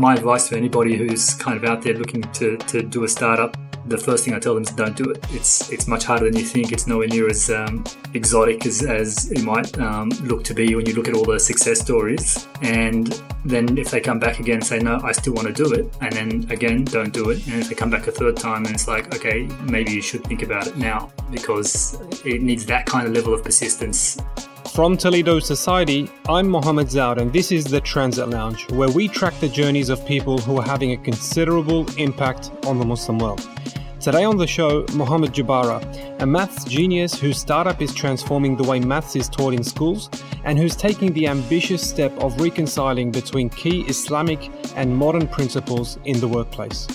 my advice to anybody who's kind of out there looking to, to do a startup the first thing I tell them is don't do it. It's it's much harder than you think. It's nowhere near as um, exotic as, as it might um, look to be when you look at all the success stories. And then if they come back again and say, no, I still want to do it, and then again, don't do it. And if they come back a third time and it's like, okay, maybe you should think about it now because it needs that kind of level of persistence from Toledo Society, I'm Mohammed Zaud, and this is the Transit Lounge, where we track the journeys of people who are having a considerable impact on the Muslim world. Today on the show, Mohammed Jebara, a maths genius whose startup is transforming the way maths is taught in schools and who's taking the ambitious step of reconciling between key Islamic and modern principles in the workplace.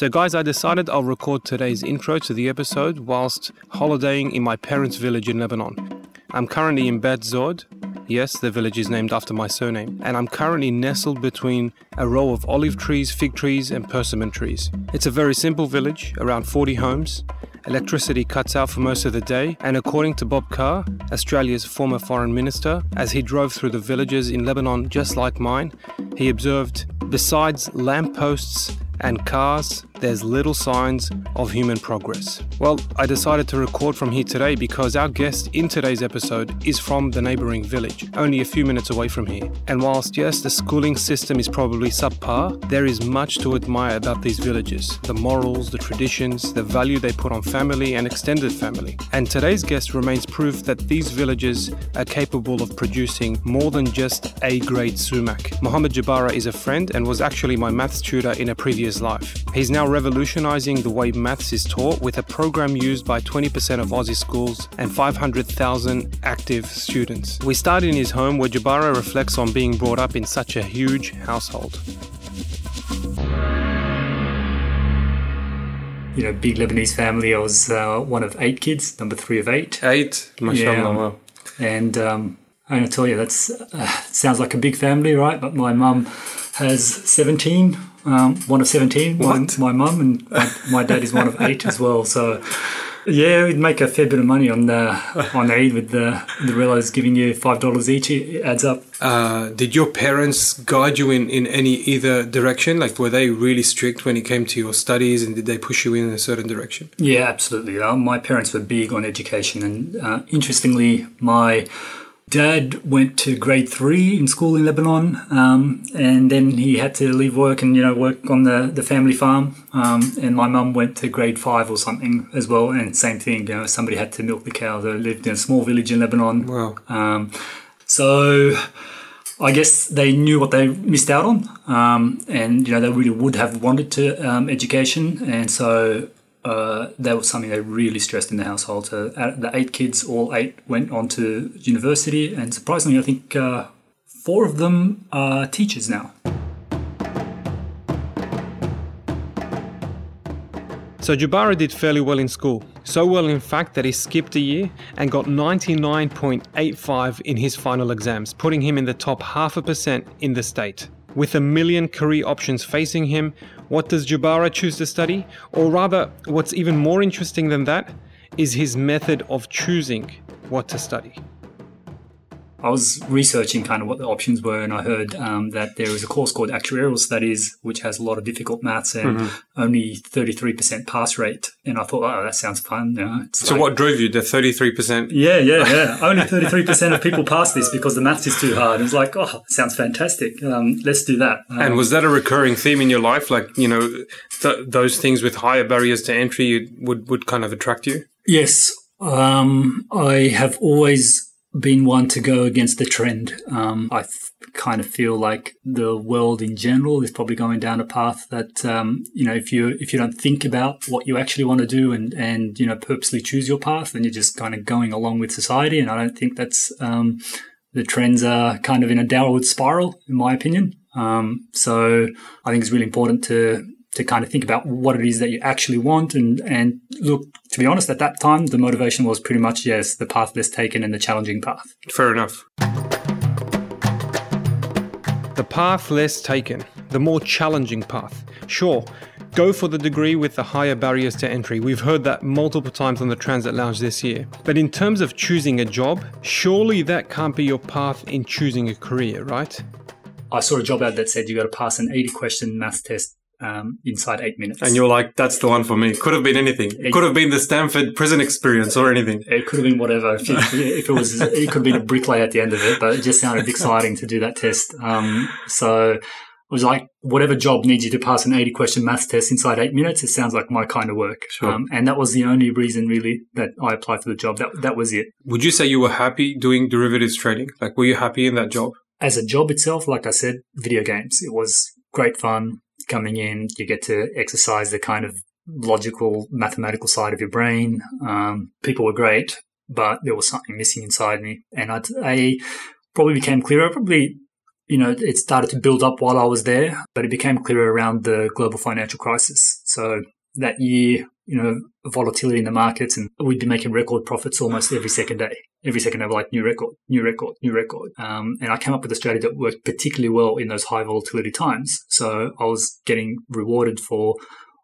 So, guys, I decided I'll record today's intro to the episode whilst holidaying in my parents' village in Lebanon. I'm currently in Bet Zod. Yes, the village is named after my surname. And I'm currently nestled between a row of olive trees, fig trees, and persimmon trees. It's a very simple village, around 40 homes. Electricity cuts out for most of the day, and according to Bob Carr, Australia's former foreign minister, as he drove through the villages in Lebanon just like mine, he observed besides lampposts and cars, there's little signs of human progress. Well, I decided to record from here today because our guest in today's episode is from the neighbouring village, only a few minutes away from here. And whilst, yes, the schooling system is probably subpar, there is much to admire about these villages the morals, the traditions, the value they put on family and extended family. And today's guest remains proof that these villages are capable of producing more than just A grade sumac. Mohammed Jebara is a friend and was actually my maths tutor in a previous life. He's now revolutionizing the way maths is taught with a program used by 20% of Aussie schools and 500,000 active students. We start in his home where Jebara reflects on being brought up in such a huge household. You know, big Lebanese family. I was uh, one of eight kids, number three of eight. Eight, mashallah. Yeah. And um, I'm going to tell you, that uh, sounds like a big family, right? But my mum has 17 um, one of 17, what? my, my mum, and my, my, dad is one of eight as well. So, yeah, we'd make a fair bit of money on the on Eid with the the relos giving you five dollars each. It adds up. Uh, did your parents guide you in, in any either direction? Like, were they really strict when it came to your studies, and did they push you in a certain direction? Yeah, absolutely. Uh, my parents were big on education, and uh, interestingly, my dad went to grade three in school in Lebanon, um, and then he had to leave work and you know work on the, the family farm. Um, and my mum went to grade five or something as well, and same thing. You know, somebody had to milk the cows. They lived in a small village in Lebanon. Wow. Um, so. I guess they knew what they missed out on, um, and you know they really would have wanted to um, education, and so uh, that was something they really stressed in the household. Uh, the eight kids, all eight went on to university, and surprisingly, I think uh, four of them are teachers now. So Jebara did fairly well in school. So well, in fact, that he skipped a year and got 99.85 in his final exams, putting him in the top half a percent in the state. With a million career options facing him, what does Jebara choose to study? Or rather, what's even more interesting than that is his method of choosing what to study. I was researching kind of what the options were, and I heard um, that there is a course called Actuarial Studies, which has a lot of difficult maths and mm-hmm. only 33% pass rate. And I thought, oh, that sounds fun. You know, so, like, what drove you to 33%? Yeah, yeah, yeah. only 33% of people pass this because the maths is too hard. It's like, oh, sounds fantastic. Um, let's do that. Um, and was that a recurring theme in your life? Like, you know, th- those things with higher barriers to entry would, would kind of attract you? Yes. Um, I have always been one to go against the trend. Um, kind of feel like the world in general is probably going down a path that um, you know if you if you don't think about what you actually want to do and and you know purposely choose your path, then you're just kind of going along with society. And I don't think that's um, the trends are kind of in a downward spiral, in my opinion. Um, so I think it's really important to to kind of think about what it is that you actually want and and look to be honest at that time the motivation was pretty much yes the path less taken and the challenging path fair enough The path less taken, the more challenging path. Sure, go for the degree with the higher barriers to entry. We've heard that multiple times on the Transit Lounge this year. But in terms of choosing a job, surely that can't be your path in choosing a career, right? I saw a job ad that said you got to pass an 80 question math test um, inside eight minutes. And you're like, that's the one for me. Could have been anything. It could have been the Stanford prison experience or anything. It could have been whatever. If, if it was, it could have been a bricklayer at the end of it, but it just sounded exciting to do that test. Um, so it was like, whatever job needs you to pass an 80 question maths test inside eight minutes, it sounds like my kind of work. Sure. Um, and that was the only reason really that I applied for the job. That, that was it. Would you say you were happy doing derivatives trading? Like, were you happy in that job? As a job itself, like I said, video games. It was great fun coming in. You get to exercise the kind of logical, mathematical side of your brain. Um, people were great, but there was something missing inside me. And I'd, I probably became clearer, probably, you know, it started to build up while I was there, but it became clearer around the global financial crisis. So that year, you know, volatility in the markets and we'd be making record profits almost every second day. Every second day, we're like new record, new record, new record. Um, and I came up with a strategy that worked particularly well in those high volatility times. So I was getting rewarded for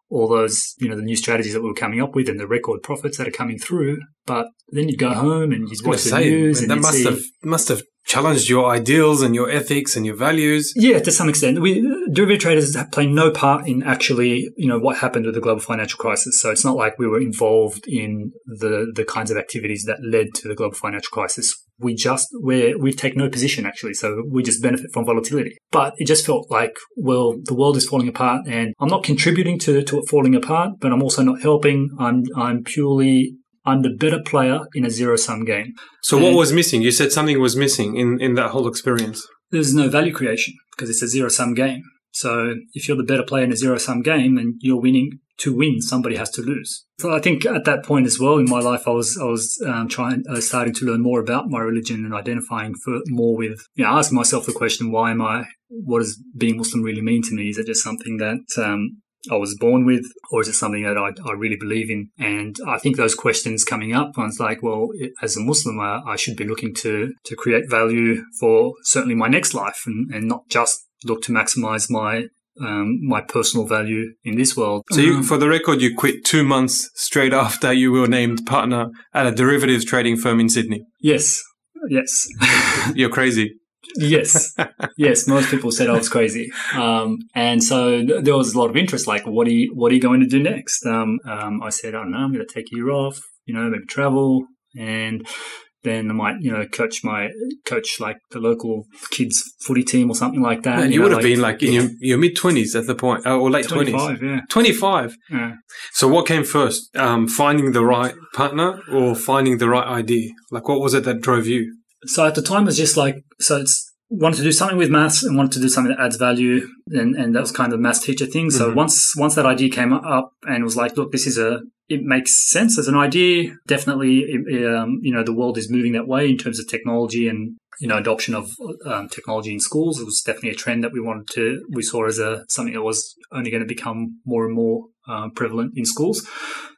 all those, you know, the new strategies that we were coming up with and the record profits that are coming through. But then you'd go home and you'd watch the Say, news and that must see, have must have challenged your ideals and your ethics and your values. Yeah, to some extent. We derivative traders played no part in actually, you know, what happened with the global financial crisis. So it's not like we were involved in the the kinds of activities that led to the global financial crisis. We just we we take no position actually, so we just benefit from volatility. But it just felt like, well, the world is falling apart, and I'm not contributing to to it falling apart, but I'm also not helping. I'm I'm purely I'm the better player in a zero sum game. So what was missing? You said something was missing in, in that whole experience. there's no value creation because it's a zero sum game. So if you're the better player in a zero sum game, then you're winning. To win, somebody has to lose. So I think at that point as well in my life, I was I was um, trying, uh, starting to learn more about my religion and identifying for more with, you know, asking myself the question, why am I? What does being Muslim really mean to me? Is it just something that um, I was born with, or is it something that I, I really believe in? And I think those questions coming up, one's like, well, as a Muslim, I, I should be looking to to create value for certainly my next life, and, and not just look to maximize my um, my personal value in this world. So you, Um, for the record, you quit two months straight after you were named partner at a derivatives trading firm in Sydney. yes, yes. You're crazy. Yes, yes. Most people said I was crazy, um, and so th- there was a lot of interest. Like, what are you, what are you going to do next? Um, um, I said, I don't know. I'm going to take a year off. You know, maybe travel, and then I might, you know, coach my coach like the local kids footy team or something like that. Man, you know, would have been like in your, your mid twenties at the point, uh, or late twenties. 25, yeah. Twenty five. yeah. So what came first? Um, finding the right partner or finding the right idea? Like, what was it that drove you? so at the time it was just like so it's wanted to do something with maths and wanted to do something that adds value and, and that was kind of the maths teacher thing. So Mhm. once once that idea came up and was like look this is a it makes sense as an idea. Definitely it, um, you know the world is moving that way in terms of technology and you know adoption of um, technology in schools. It was definitely a trend that we wanted to we saw as a something that was only going to become more and more uh, prevalent in schools.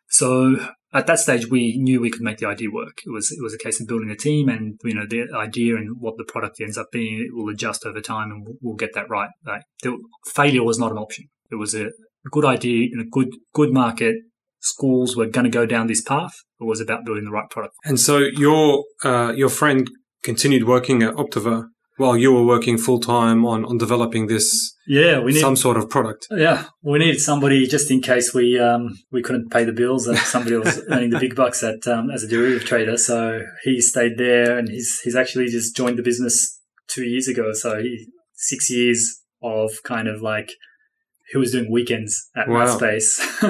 So at that stage, we knew we could make the idea work. It was it was a case of building a team, and you know the idea and what the product ends up being. It will adjust over time, and we'll, we'll get that right. Like the, failure was not an option. It was a good idea in a good good market. Schools were going to go down this path. It was about building the right product. And so your uh, your friend continued working at Optiver while you were working full time on on developing this Yeah, we need some sort of product. Yeah, we needed somebody just in case we um, we couldn't pay the bills and somebody was earning the big bucks at um, as a derivative trader. So he stayed there, and he's he's actually just joined the business two years ago. So he, six years of kind of like he was doing weekends at Wow. Space.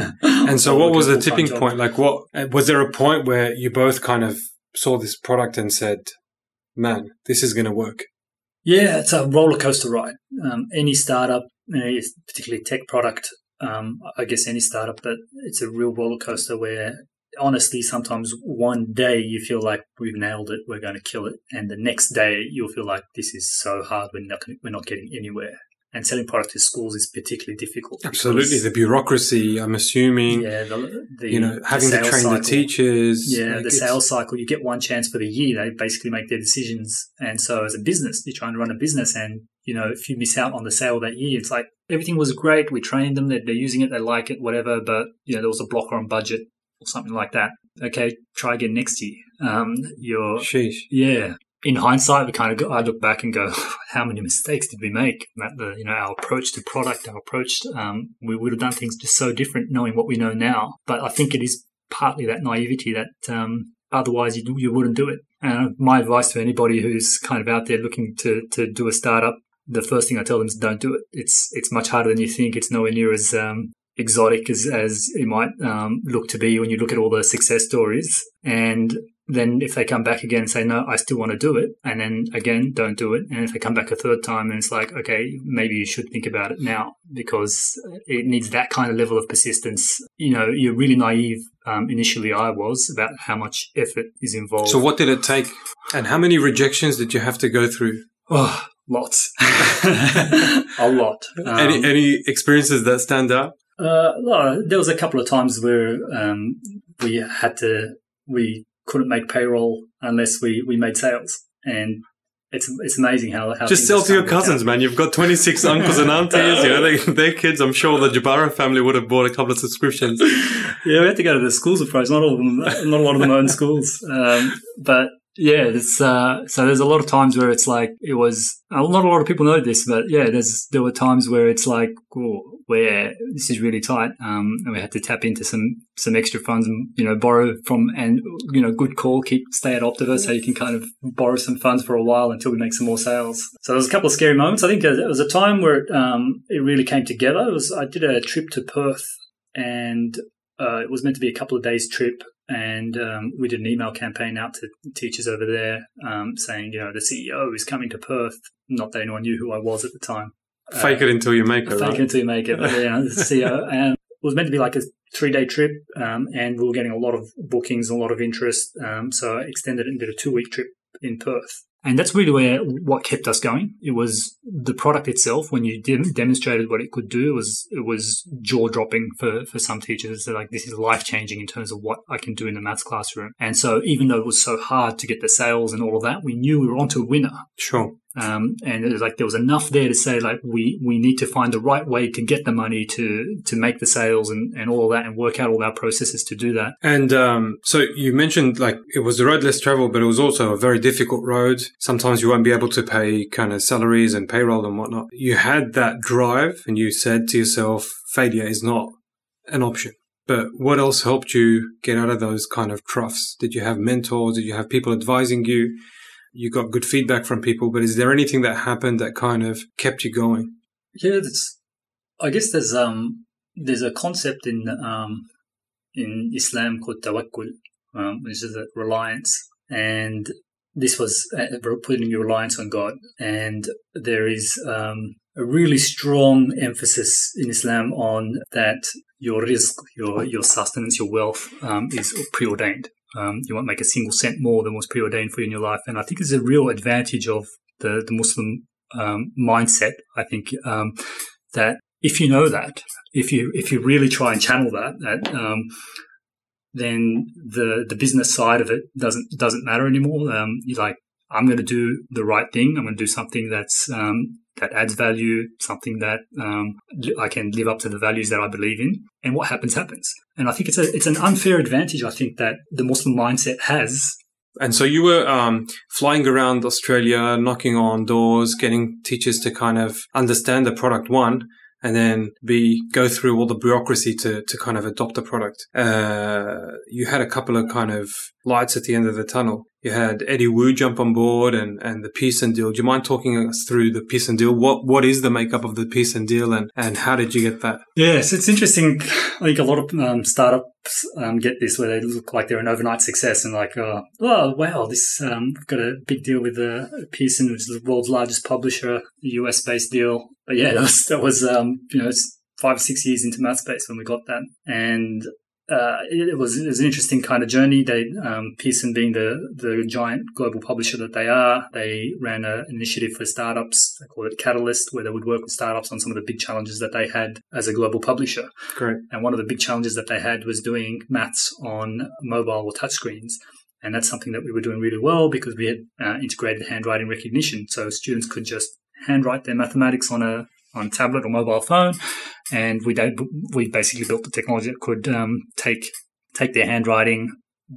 And so, what was the tipping point? Like, what was there a point where you both kind of saw this product and said, "Man, this is going to work"? Yeah, it's a roller coaster ride. Um, any startup, particularly tech product, um, I guess any startup, but it's a real roller coaster where honestly, sometimes one day you feel like we've nailed it, we're going to kill it, and the next day you'll feel like this is so hard, we're not we're not getting anywhere. And selling product to schools is particularly difficult. Absolutely, the bureaucracy. I'm assuming. Yeah, the, the you know having to train cycle. the teachers. Yeah, like the sales cycle. You get one chance for the year. They basically make their decisions, and so as a business, you're trying to run a business, and you know if you miss out on the sale that year, it's like everything was great. We trained them. They're, they're using it. They like it. Whatever. But you know there was a blocker on budget or something like that. Okay, try again next year. Um, you're Sheesh. yeah in hindsight, we kind of go, I look back and go, how many mistakes did we make? That the you know our approach to product, our approach, um, we would have done things just so different, knowing what we know now. But I think it is partly that naivety that um, otherwise you you wouldn't do it. And my advice to anybody who's kind of out there looking to to do a startup, the first thing I tell them is don't do it. It's it's much harder than you think. It's nowhere near as um, exotic as as it might um, look to be when you look at all the success stories. And then if they come back again and say, no, I still want to do it, and then again, don't do it. And if they come back a third time, then it's like, okay, maybe you should think about it now because it needs that kind of level of persistence. You know, you're really naive. Um, initially, I was about how much effort is involved. So, what did it take? And how many rejections did you have to go through? Oh, lots. a lot. Um, any, any experiences that stand out? Uh, well, there was a couple of times where um, we had to, we couldn't make payroll unless we, we made sales. And it's it's amazing how, how just sell to your cousins, out. man. You've got twenty six uncles and aunties. You know, they, their kids. I'm sure the Jebara family would have bought a couple of subscriptions. yeah, we had to go to the schools approach. Not all of them. Not a lot of them own schools. Um, but yeah, it's uh, so there's a lot of times where it's like it was. Not a lot of people know this, but yeah, there's there were times where it's like, oh, where this is really tight, um, and we had to tap into some some extra funds and you know borrow from and you know good call, keep stay at Optiver so you can kind of borrow some funds for a while until we make some more sales. So there was a couple of scary moments. I think it was a time where it, um, it really came together. It was I did a trip to Perth and uh, it was meant to be a couple of days trip and um, we did an email campaign out to teachers over there um, saying, you know, the CEO is coming to Perth. Not that anyone knew who I was at the time. Fake uh, it until you make it. Fake right? it until you make it. But, yeah, CEO. And it was meant to be like a three day trip, um, and we were getting a lot of bookings, a lot of interest. Um, so I extended it and did a two week trip in Perth. And that's really where what kept us going. It was the product itself. When you de- demonstrated what it could do, it was it was jaw dropping for for some teachers. They're like, this is life changing in terms of what I can do in the maths classroom. And so, even though it was so hard to get the sales and all of that, we knew we were onto a winner. Sure. Um, and it was like there was enough there to say like we we need to find the right way to get the money to to make the sales and, and all that and work out all our processes to do that. And um, so you mentioned like it was the road less traveled, but it was also a very difficult road. Sometimes you won't be able to pay kind of salaries and payroll and whatnot. You had that drive, and you said to yourself, failure is not an option. But what else helped you get out of those kind of troughs? Did you have mentors? Did you have people advising you? You got good feedback from people, but is there anything that happened that kind of kept you going? Yeah, that's. I guess there's um there's a concept in um in Islam called tawakkul, um, which is a reliance, and this was uh, putting your reliance on God, and there is um, a really strong emphasis in Islam on that your rizq, your your sustenance, your wealth um, is preordained. Um, you won't make a single cent more than was preordained for you in your life. And I think it's a real advantage of the, the Muslim um, mindset. I think um, that if you know that, if you if you really try and channel that, that um, then the the business side of it doesn't doesn't matter anymore. Um, you're like, I'm going to do the right thing. I'm going to do something that's um, that adds value, something that um, I can live up to the values that I believe in. And what happens, happens. And I think it's a it's an unfair advantage. I think that the Muslim mindset has. And so you were um, flying around Australia, knocking on doors, getting teachers to kind of understand the product one, and then be go through all the bureaucracy to, to kind of adopt the product. Uh, you had a couple of kind of lights at the end of the tunnel. You had Eddie Woo jump on board and, and the Pearson deal. Do you mind talking us through the Pearson deal? What what is the makeup of the Pearson deal and, and how did you get that? Yes, it's interesting. I think a lot of um, startups um, get this where they look like they're an overnight success and like, uh, oh, wow, this um, got a big deal with uh, Pearson, which is the world's largest publisher, US based deal. But yeah, that was, that was um, you know, five or six years into Mathspace when we got that. And uh, it, was, it was an interesting kind of journey. They um, Pearson being the the giant global publisher that they are, they ran an initiative for startups. They call it Catalyst, where they would work with startups on some of the big challenges that they had as a global publisher. Great. And one of the big challenges that they had was doing maths on mobile or touchscreens. And that's something that we were doing really well because we had uh, integrated handwriting recognition. So students could just handwrite their mathematics on a on tablet or mobile phone, and we don't. we basically built the technology that could um, take take their handwriting.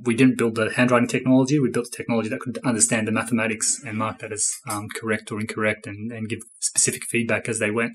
We didn't build the handwriting technology. We built the technology that could understand the mathematics and mark that as um, correct or incorrect, and, and give specific feedback as they went.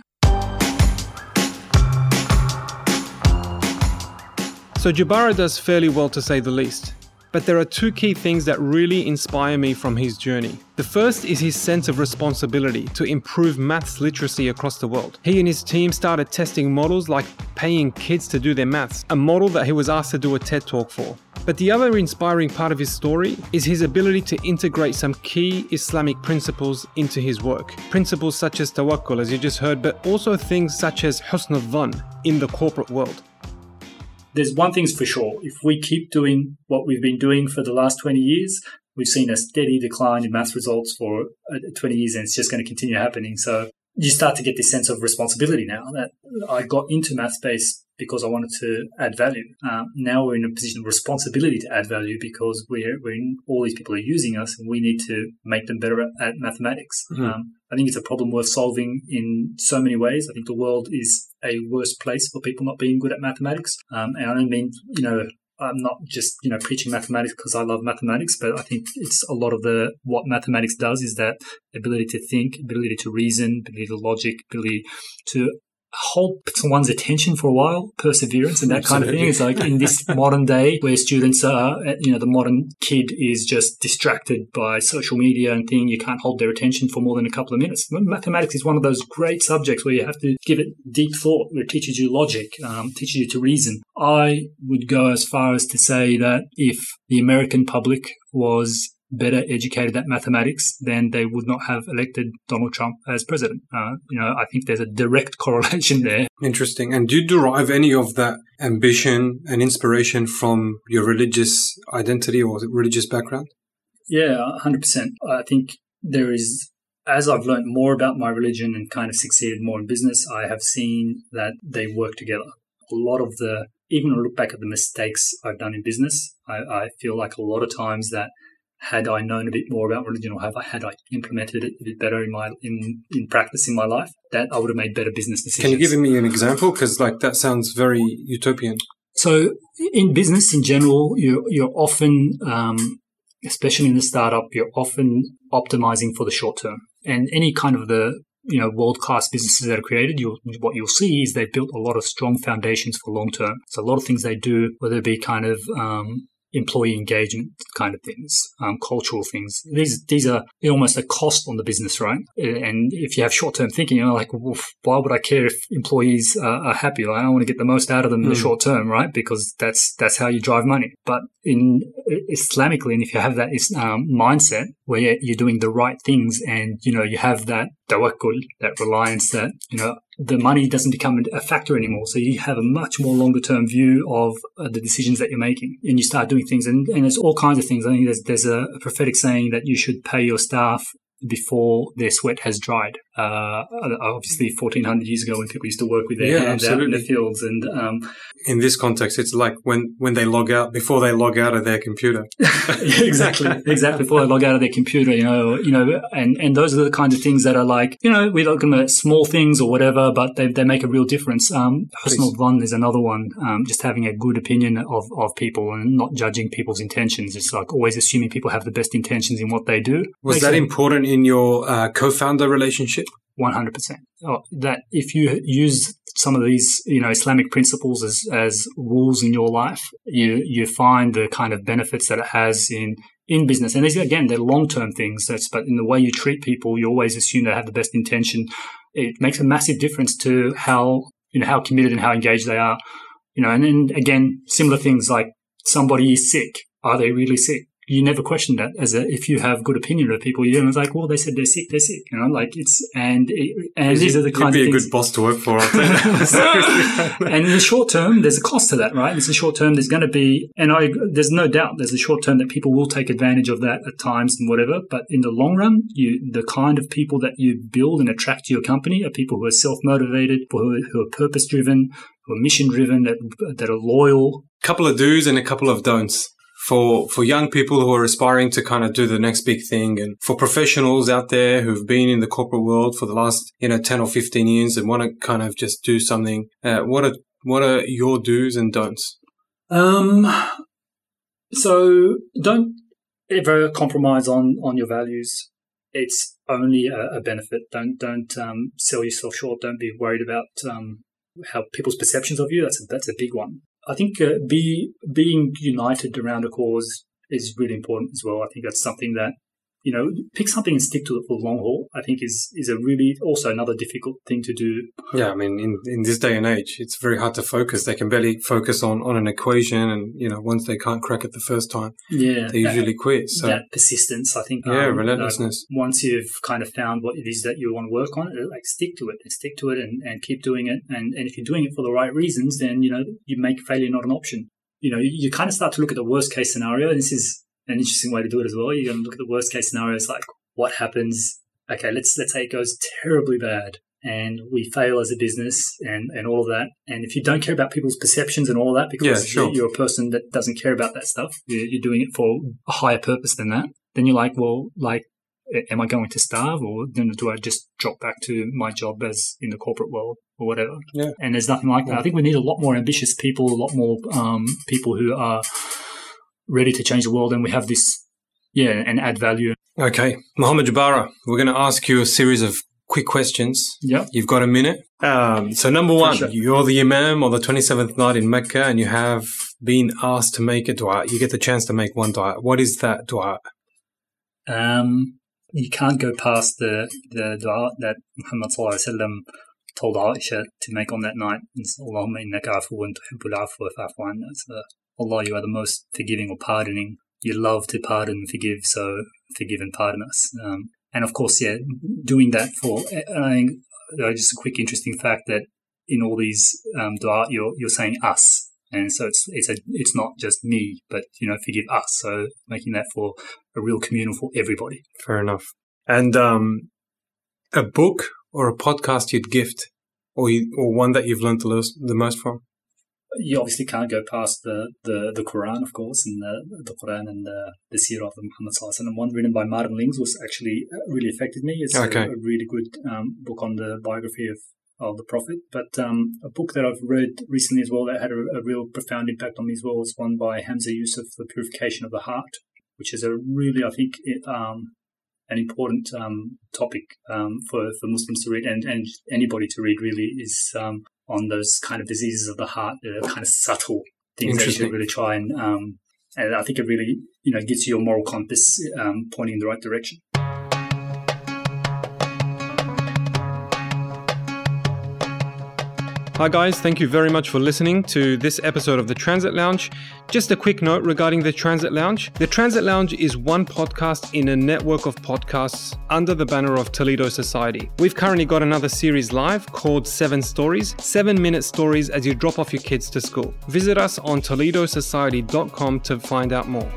So Jebara does fairly well to say the least. But there are two key things that really inspire me from his journey. The first is his sense of responsibility to improve maths literacy across the world. He and his team started testing models like paying kids to do their maths, a model that he was asked to do a TED talk for. But the other inspiring part of his story is his ability to integrate some key Islamic principles into his work. Principles such as tawakkul, as you just heard, but also things such as husn al in the corporate world there's one thing's for sure. If we keep doing what we've been doing for the last 20 years, we've seen a steady decline in math results for uh, 20 years and it's just going to continue happening. So you start to get this sense of responsibility now that I got into Mathspace because I wanted to add value. Uh, now we're in a position of responsibility to add value because we're, we're in, all these people are using us and we need to make them better at, at mathematics. Mm-hmm. Um, I think it's a problem worth solving in so many ways. I think the world is a worse place for people not being good at mathematics. Um, and I don't mean, you know, I'm not just you know preaching mathematics because I love mathematics, but I think it's a lot of the what mathematics does is that ability to think, ability to reason, ability to logic, ability to hold one's attention for a while, perseverance and that Absolutely. kind of thing. It's like in this modern day where students are, you know, the modern kid is just distracted by social media and thing. You can't hold their attention for more than a couple of minutes. Mathematics is one of those great subjects where you have to give it deep thought, where it teaches you logic, um, teaches you to reason. I would go as far as to say that if the American public was better educated at mathematics, then they would not have elected Donald Trump as president. Uh, you know, I think there's a direct correlation there. Interesting. And do you derive any of that ambition and inspiration from your religious identity or religious background? Yeah, 100%. I think there is, as I've learned more about my religion and kind of succeeded more in business, I have seen that they work together. A lot of the, even look back at the mistakes I've done in business, I, I feel like a lot of times that had I known a bit more about religion or have I had I implemented it a bit better in my in, in practice in my life, that I would have made better business decisions. Can you give me an example? Because like that sounds very utopian. So in business in general, you're you're often, um, especially in the startup, you're often optimizing for the short term. And any kind of the you know world class businesses that are created, you what you'll see is they've built a lot of strong foundations for long term. So a lot of things they do, whether it be kind of um, employee engagement kind of things, um, cultural things. These these are almost a cost on the business, right? And if you have short term thinking, you're like, well, why would I care if employees are, are happy? Like, I want to get the most out of them mm. in the hmm. short term, right? Because that's that's how you drive money. But in Islamically, and if you have that um, mindset where you're doing the right things, and you know you have that tawakkul, that reliance, that you know the money doesn't become a factor anymore. So you have a much more longer term view of uh, the decisions that you're making and you start doing things. And, and there's all kinds of things. I think there's, there's a, a prophetic saying that you should pay your staff before their sweat has dried. Uh, obviously, 1400 years ago when people used to work with their yeah, hands absolutely. out in the fields. And um, in this context, it's like when, when they log out, before they log out of their computer. exactly, exactly. Before they log out of their computer, you know, you know, and, and those are the kinds of things that are like, you know, we're looking at small things or whatever, but they, they make a real difference. Um, personal one is another one. Um, just having a good opinion of, of people and not judging people's intentions. It's like always assuming people have the best intentions in what they do. Was that important in your uh, co-founder relationship? 100%. Oh, that if you use some of these, you know, Islamic principles as, as rules in your life, you, you find the kind of benefits that it has in, in business. And these, again, they're long-term things. That's, but in the way you treat people, you always assume they have the best intention. It makes a massive difference to how, you know, how committed and how engaged they are. You know, and then again, similar things like somebody is sick. Are they really sick? You never question that as a if you have good opinion of people. You know, it's like, well, they said they're sick, they're sick. You know, like it's and and these are the kind of be a good boss to work for. I'll tell you. Seriously. and in the short term, there's a cost to that, right? It's the short term. There's going to be, and I, there's no doubt, there's a short term that people will take advantage of that at times and whatever. But in the long run, you, the kind of people that you build and attract to your company are people who are self motivated, who are, who are purpose driven, who are mission driven, that that are loyal. couple of do's and a couple of don'ts for for young people who are aspiring to kind of do the next big thing and for professionals out there who've been in the corporate world for the last you know 10 or 15 years and want to kind of just do something uh, what are what are your do's and don'ts Um, so don't ever compromise on on your values. It's only a, a benefit. Don't don't um, sell yourself short. Don't be worried about um, how people's perceptions of you. That's a, that's a big one. I think uh, be being united around a cause is really important as well. I think that's something that you know pick something and stick to it for the long haul. I think is is a really also another difficult thing to do. yeah i mean in in this day and age it's very hard to focus they can barely focus on on an equation and you know once they can't crack it the first time Yeah, they usually quit so that persistence. I think. yeah um, relentlessness like, once you've kind of found what it is that you want to work on, like stick to it and stick to it and, and keep doing it. And, and if you're doing it for the right reasons, then, you know, you make failure not an option. You know, you, you kind of start to look at the worst case scenario. This is an interesting way to do it as well. You're going to look at the worst case scenarios, like, what happens? Okay, let's, let's say it goes terribly bad and we fail as a business and, and all of that. And if you don't care about people's perceptions and all of that, because Yeah, sure. you're a person that doesn't care about that stuff, you're, you're doing it for a higher purpose than that, then you're like, well, like, am I going to starve or then do I just drop back to my job as in the corporate world or whatever? Yeah. And there's nothing like that. I think we need a lot more ambitious people, a lot more um, people who are ready to change the world, and we have this, yeah, and add value. okay Mohammed Jebara we're going to ask you a series of quick questions Yeah. You've got a minute. Um, so number one, sure. you're the imam on the 27th night in Mecca and you have been asked to make a dua. You get the chance to make one dua. What is that dua? Um, you can't go past the the dua that Muhammad sallallahu alaihi wasallam told Aisha to make on that night. It's, Allahumma innaka afuwan tuhibbul afwa fa'fu anna. So, Allah, you are the most forgiving or pardoning. You love to pardon and forgive, so forgive and pardon us. Um, and of course, yeah, doing that for. I think just a quick interesting fact that in all these um, dua, you're you're saying us. And so it's it's a it's not just me, but you know, forgive us. So making that for a real communal for everybody. Fair enough. And um, a book or a podcast you'd gift or you, or one that you've learned the most from? You obviously can't go past the, the, the Quran, of course, and the, the Quran and the, the Seerah of the Muhammad Sallallahu Alaihi Wasallam. One written by Martin Lings was actually uh, really affected me. It's Okay. a, a really good um, book on the biography of, of the Prophet. But um, a book that I've read recently as well that had a, a real profound impact on me as well was one by Hamza Yusuf, The Purification of the Heart, which is a really, I think, it, um, an important um, topic um, for, for Muslims to read and, and anybody to read really is um, on those kind of diseases of the heart, the kind of subtle things that you should really try and um, and I think it really you know gets your moral compass um, pointing in the right direction. Hi, guys. Thank you very much for listening to this episode of the Transit Lounge. Just a quick note regarding the Transit Lounge. The Transit Lounge is one podcast in a network of podcasts under the banner of Toledo Society. We've currently got another series live called Seven Stories, seven minute stories as you drop off your kids to school. Visit us on toledosociety.com to find out more.